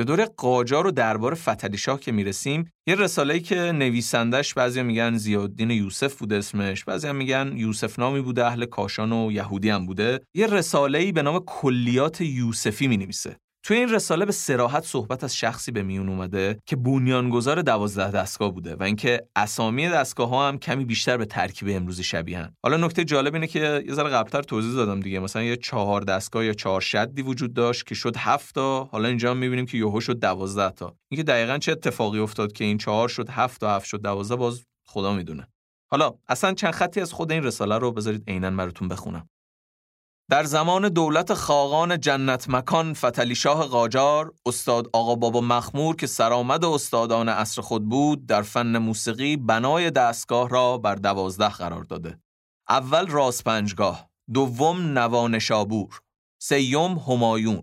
به دور قاجار و دربار فتلی شاه که می‌رسیم یه رساله‌ای که نویسندش بعضی میگن زیادین یوسف بوده اسمش بعضی هم میگن یوسف نامی بوده اهل کاشان و یهودی هم بوده. یه رساله‌ای به نام کلیات یوسفی می نویسه توی این رساله به سراحت صحبت از شخصی به میون اومده که بنیانگذار دوازده دستگاه بوده و اینکه اسامی دستگاه ها هم کمی بیشتر به ترکیب امروزی شبیهن حالا نکته جالب اینه که یه ذره قبلتر توضیح دادم دیگه. مثلا یه چهار دستگاه یا چهار شدی وجود داشت که شد هفت تا. حالا اینجا هم می‌بینیم که یهو شد دوازده تا. اینکه دقیقا چه اتفاقی افتاد که این چهار شد هفت تا هفت شد دوازده باز خدا می‌دونه. حالا اصلا چند خطی از خود این رساله رو بذارید عینا براتون بخونم. در زمان دولت خاقان جنت مکان فتلی شاه قاجار استاد آقا بابا مخمور که سرآمد استادان عصر خود بود در فن موسیقی بنای دستگاه را بر دوازده قرار داده. اول راس پنجگاه دوم نوانشابور سیوم همایون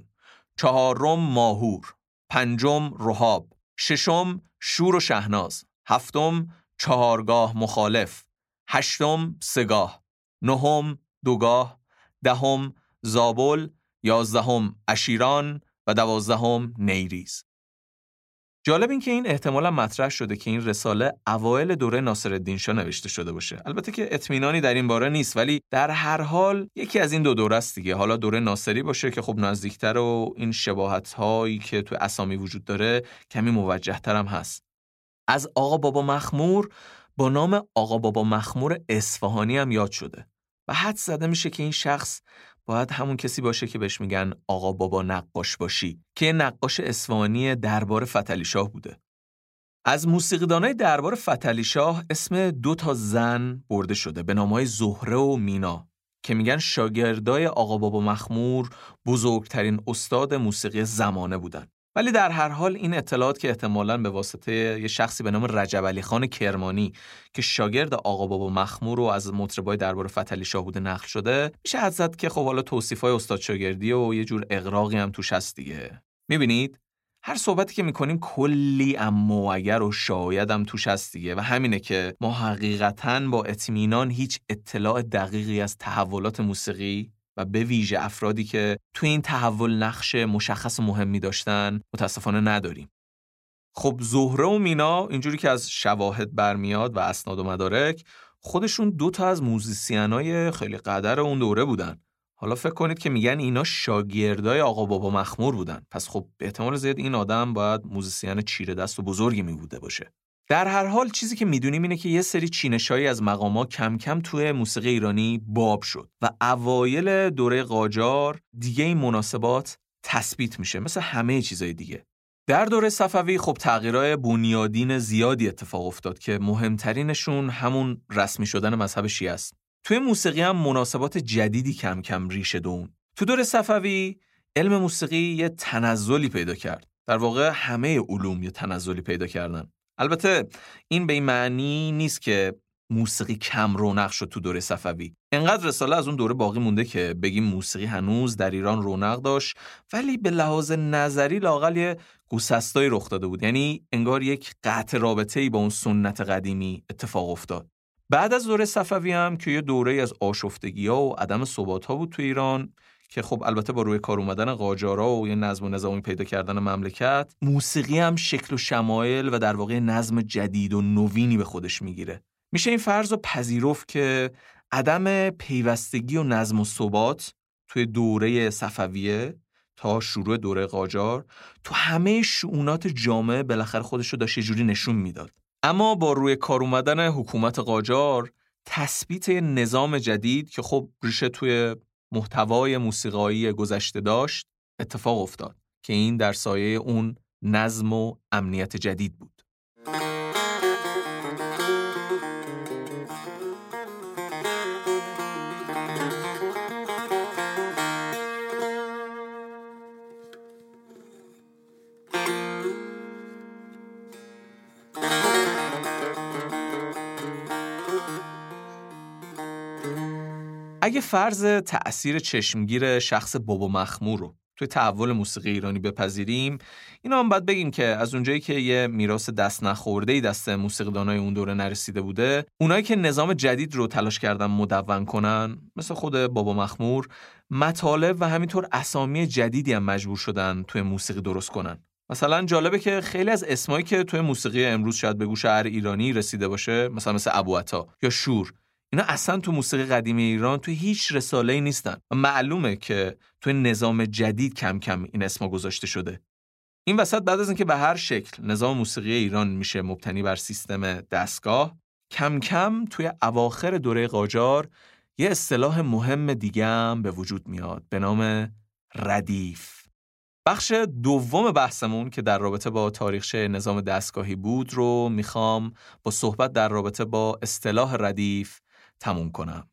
چهارم ماهور پنجم رهاب ششم شور و شهناز هفتم چهارگاه مخالف هشتم سگاه نهم دوگاه دهم زابل یازدهم اشیران و دوازدهم نیریز. جالب این که این احتمالا مطرح شده که این رساله اوایل دوره ناصرالدین شاه نوشته شده باشه. البته که اطمینانی در این باره نیست ولی در هر حال یکی از این دو دوره است دیگه. حالا دوره ناصری باشه که خب نزدیکتر و این شباهت هایی که تو اسامی وجود داره کمی موجه هم هست. از آقا بابا مخمور با نام آقا بابا مخمور اصفهانی هم یاد شده. و حد زده میشه که این شخص باید همون کسی باشه که بهش میگن آقا بابا نقاش باشی که نقاش اسفانی دربار فتلی شاه بوده. از موسیقیدانای دربار فتلی شاه اسم دو تا زن برده شده به نامهای زهره و مینا که میگن شاگردای آقا بابا مخمور بزرگترین استاد موسیقی زمانه بودن. ولی در هر حال این اطلاعات که احتمالاً به واسطه یه شخصی به نام رجب علی خان کرمانی که شاگرد آقا بابا مخمور رو از مطربای دربار فتلی شاه بوده نقل شده میشه حد زد که خب حالا توصیفای استاد شاگردی و یه جور اقراقی هم توش هست دیگه. می‌بینید؟ هر صحبتی که می‌کنیم کلی اما و اگر و شاید هم توش هست دیگه و همینه که ما حقیقتا با اطمینان هیچ اطلاع دقیقی از تحولات موسیقی و به ویژه افرادی که تو این تحول نقش مشخص مهمی داشتن متاسفانه نداریم. خب زهره و مینا اینجوری که از شواهد برمیاد و اسناد و مدارک خودشون دو تا از musician ای خیلی قدر اون دوره بودن. حالا فکر کنید که میگن اینا شاگردای آقا بابا مخمور بودن. پس خب به احتمال زیاد این آدم باید musician چیره دست و بزرگی می بوده باشه. در هر حال چیزی که می‌دونیم اینه که یه سری چینشایی از مقاما کم کم توی موسیقی ایرانی باب شد و اوایل دوره قاجار دیگه این مناسبات تثبیت میشه مثل همه چیزای دیگه در دوره صفوی خب تغییرهای بنیادین زیادی اتفاق افتاد که مهمترینشون همون رسمی شدن مذهب شیعه است. توی موسیقی هم مناسبات جدیدی کم کم ریشه دون. تو دوره صفوی علم موسیقی یه تنزلی پیدا کرد. در واقع همه علوم یه تنزلی پیدا کردن. البته این به این معنی نیست که موسیقی کم رونق شد تو دوره صفوی. انقدر رساله از اون دوره باقی مونده که بگیم موسیقی هنوز در ایران رونق داشت ولی به لحاظ نظری لاقل یه گوسستایی رخ داده بود. یعنی انگار یک قطع رابطه ای با اون سنت قدیمی اتفاق افتاد. بعد از دوره صفوی هم که یه دوره از آشفتگی ها و عدم ثبات ها بود تو ایران که خب البته با روی کار اومدن قاجارا و یه نظم و نظامی پیدا کردن مملکت موسیقی هم شکل و شمایل و در واقع نظم جدید و نوینی به خودش می‌گیره. میشه این فرض رو پذیرفت که عدم پیوستگی و نظم و ثبات توی دوره صفویه تا شروع دوره قاجار تو همه شعونات جامعه بالاخره خودش رو داشت جوری نشون می‌داد. اما با روی کار اومدن حکومت قاجار تثبیت نظام جدید که خب ریشه توی محتوای موسیقایی گذشته داشت اتفاق افتاد که این در سایه اون نظم و امنیت جدید بود. اگه فرض تأثیر چشمگیر شخص بابا مخمور رو توی تحول موسیقی ایرانی بپذیریم اینا هم باید بگیم که از اونجایی که یه میراث دست نخورده ای دست موسیقیدانای اون دوره نرسیده بوده اونایی که نظام جدید رو تلاش کردن مدون کنن مثل خود بابا مخمور مطالب و همینطور اسامی جدیدی هم مجبور شدن توی موسیقی درست کنن. مثلا جالبه که خیلی از اسمایی که توی موسیقی امروز شاید به گوش هر ایرانی رسیده باشه مثلا مثل ابو یا شور اینا اصلا تو موسیقی قدیمی ایران تو هیچ رساله ای نیستن. و معلومه که تو نظام جدید کم کم این اسما گذاشته شده. این وسط بعد از اینکه به هر شکل نظام موسیقی ایران میشه مبتنی بر سیستم دستگاه کم کم توی اواخر دوره قاجار یه اصطلاح مهم دیگه هم به وجود میاد به نام ردیف. بخش دوم بحثمون که در رابطه با تاریخچه نظام دستگاهی بود رو می‌خوام با صحبت در رابطه با اصطلاح ردیف تموم کنم.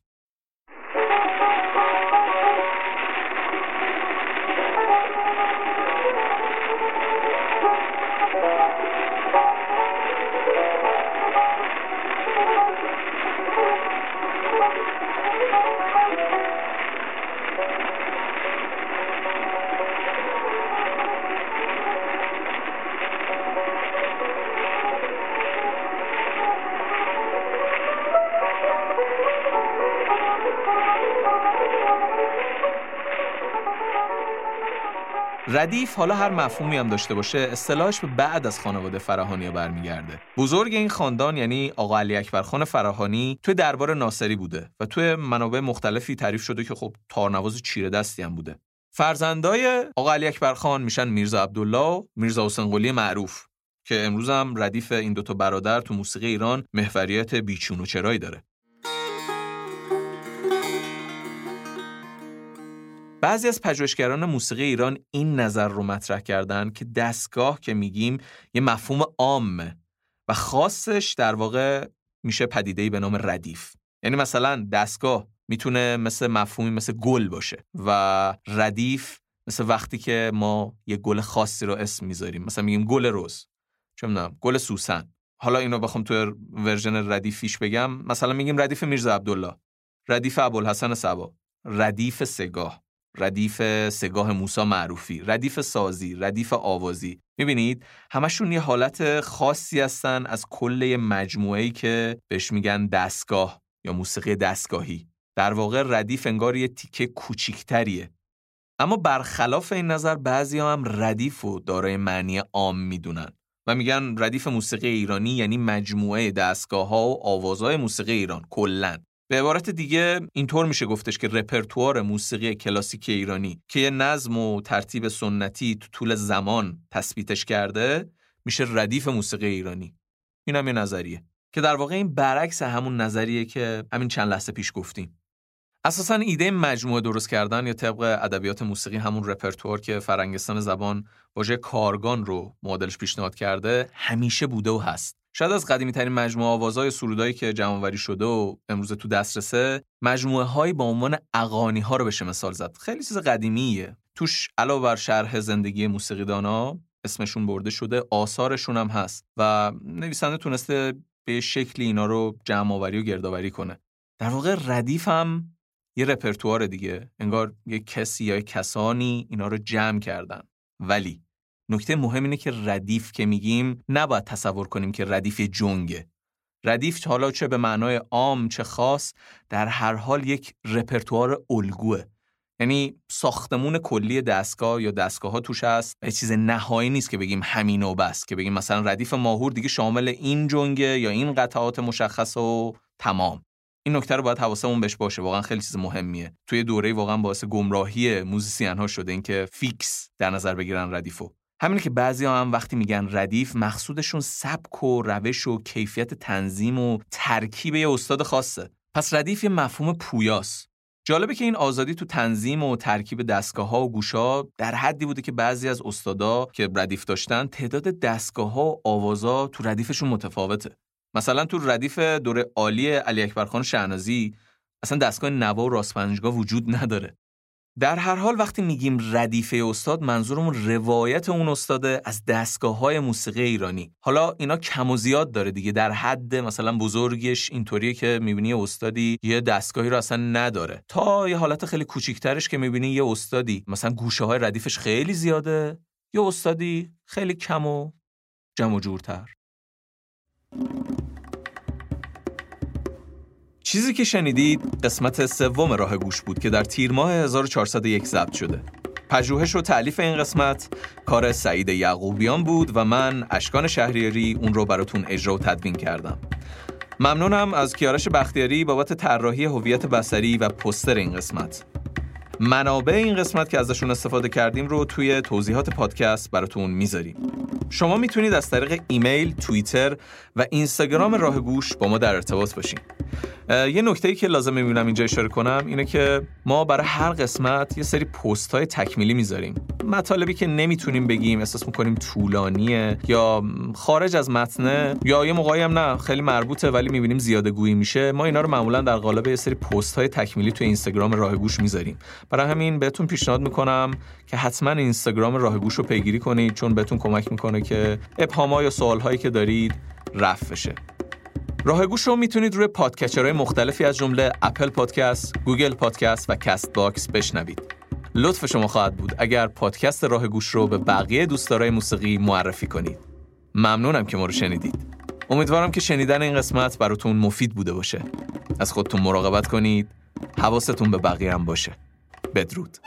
ردیف حالا هر مفهومی هم داشته باشه اصطلاحش به بعد از خانواده فراهانی برمیگرده. بزرگ این خاندان یعنی آقا علی اکبر خان فراهانی توی دربار ناصری بوده و توی منابع مختلفی تعریف شده که خب تارنواز چیره دستی هم بوده. فرزندای آقا علی اکبر خان میشن میرزا عبدالله و میرزا حسین قلی معروف که امروز هم ردیف این دوتا برادر تو موسیقی ایران محوریت بیچون و چرایی داره. بعضی از پژوهشگران موسیقی ایران این نظر رو مطرح کردن که دستگاه که میگیم یه مفهوم عامه و خاصش در واقع میشه پدیده‌ای به نام ردیف. یعنی مثلا دستگاه می‌تونه مثل مفهومی مثل گل باشه و ردیف مثل وقتی که ما یه گل خاصی رو اسم می‌ذاریم. مثلا میگیم گل رز چه می‌دونم گل سوسن. حالا اینو بخوام تو version ردیفیش بگم. مثلا میگیم ردیف میرزا عبدالله ردیف ابوالحسن سبا ردیف سگاه. ردیف سگاه موسا معروفی ردیف سازی ردیف آوازی. می‌بینید؟ همشون یه حالت خاصی هستن از کل مجموعه‌ای که بهش میگن دستگاه یا موسیقی دستگاهی. در واقع ردیف انگار یه تیکه کوچیکتریه. اما برخلاف این نظر بعضی هم ردیف و دارای معنی عام می‌دونن و میگن ردیف موسیقی ایرانی یعنی مجموعه دستگاه ها و آوازهای موسیقی ایران کلا. به عبارت دیگه اینطور میشه گفتش که رپرتوار موسیقی کلاسیک ایرانی که یه نظم و ترتیب سنتی تو طول زمان تثبیتش کرده میشه ردیف موسیقی ایرانی. این هم یه نظریه. که در واقع این برعکس همون نظریه که همین چند لحظه پیش گفتیم. اساسا ایده مجموعه درست کردن یا طبق ادبیات موسیقی همون رپرتوار که فرنگستان زبان واژه کارگان رو معادلش پیشنهاد کرده همیشه بوده و هست. شاید از قدیمی ترین مجموعه آوازهای سرودایی که جمعآوری شده و امروز تو دسترسه مجموعه هایی با عنوان اغانی ها رو بشه مثال زد؟ خیلی چیز قدیمیه. توش علاوه بر شرح زندگی موسیقیدانا اسمشون برده شده آثارشون هم هست و نویسنده تونسته به شکلی اینا رو جمع و گردآوری کنه. در واقع ردیف هم یه رپرتوار دیگه. انگار یه کسی یا کسانی اینا رو جمع کردن. ولی نکته مهم اینه که ردیف که میگیم نباید تصور کنیم که ردیف جنگه. ردیف حالا چه به معنای عام چه خاص در هر حال یک رپرتوار الگوه. یعنی ساختمون کلی دستگاه یا دستگاه ها توش هست. یه چیز نهایی نیست که بگیم همین و بس که بگیم مثلا ردیف ماهور دیگه شامل این جنگه یا این قطعات مشخص و تمام. این نکته رو باید حواسمون بهش باشه. واقعا خیلی چیز مهمیه. توی دوره واقعا باعث گمراهی musician ها شده اینکه fix در نظر بگیرن ردیفو. همینه که بعضی ها هم وقتی میگن ردیف مقصودشون سبک و روش و کیفیت تنظیم و ترکیب یه استاد خاصه. پس ردیف یه مفهوم پویاست. جالبه که این آزادی تو تنظیم و ترکیب دستگاه ها و گوشه‌ها در حدی بوده که بعضی از استادا که ردیف داشتن تعداد دستگاه ها و آوازا تو ردیفشون متفاوته. مثلا تو ردیف دوره عالی علی اکبر خان شهنازی اصلا دستگاه نوا و راستپنجگاه وجود نداره. در هر حال وقتی میگیم ردیفه استاد منظورمون روایت اون استاده از دستگاه های موسیقی ایرانی. حالا اینا کم و زیاد داره دیگه. در حد مثلا بزرگش اینطوریه که می‌بینی استادی یه دستگاهی رو اصلا نداره. تا یه حالت خیلی کوچیکترش که می‌بینی یه استادی مثلا گوشه های ردیفش خیلی زیاده یه استادی خیلی کم و جمع و جورتر. چیزی که شنیدید قسمت سوم راه گوش بود که در تیر ماه 1401 ضبط شده. پژوهش و تعلیف این قسمت کار سعید یعقوبیان بود و من اشکان شهریاری اون رو براتون اجرا و تدوین کردم. ممنونم از کیارش بختیاری بابت طراحی هویت بصری و پستر این قسمت. منابع این قسمت که ازشون استفاده کردیم رو توی توضیحات پادکست براتون می‌ذاریم. شما می‌تونید از طریق ایمیل، توییتر و اینستاگرام راه گوش با ما در ارتباط باشین. یه نکته ای که لازم می‌بینم اینجا اشاره کنم اینه که ما برای هر قسمت یه سری پست های تکمیلی می‌ذاریم. مطالبی که نمی‌تونیم بگیم احساس می‌کنیم طولانیه یا خارج از متنه یا یه موقعی هم نه خیلی مربوطه ولی می‌بینیم زیاده گویی میشه. ما اینا رو معمولا در قالب یه سری پست های تکمیلی تو اینستاگرام راه گوش می‌ذاریم. برای همین بهتون پیشنهاد می‌کنم که حتما اینستاگرام راه گوش رو پیگیری کنید چون بهتون کمک می‌کنه که ابهاما یا سوالهایی که دارید رفع بشه. راه گوش رو می‌تونید روی podcatcher های مختلفی از جمله اپل پادکست، گوگل پادکست و کست باکس بشنوید. لطف شما خواهد بود اگر پادکست راه گوش رو به بقیه دوستدارای موسیقی معرفی کنید. ممنونم که ما رو شنیدید. امیدوارم که شنیدن این قسمت براتون مفید بوده باشه. از خودتون مراقبت کنید. حواستون به بقیه هم باشه. بدرود.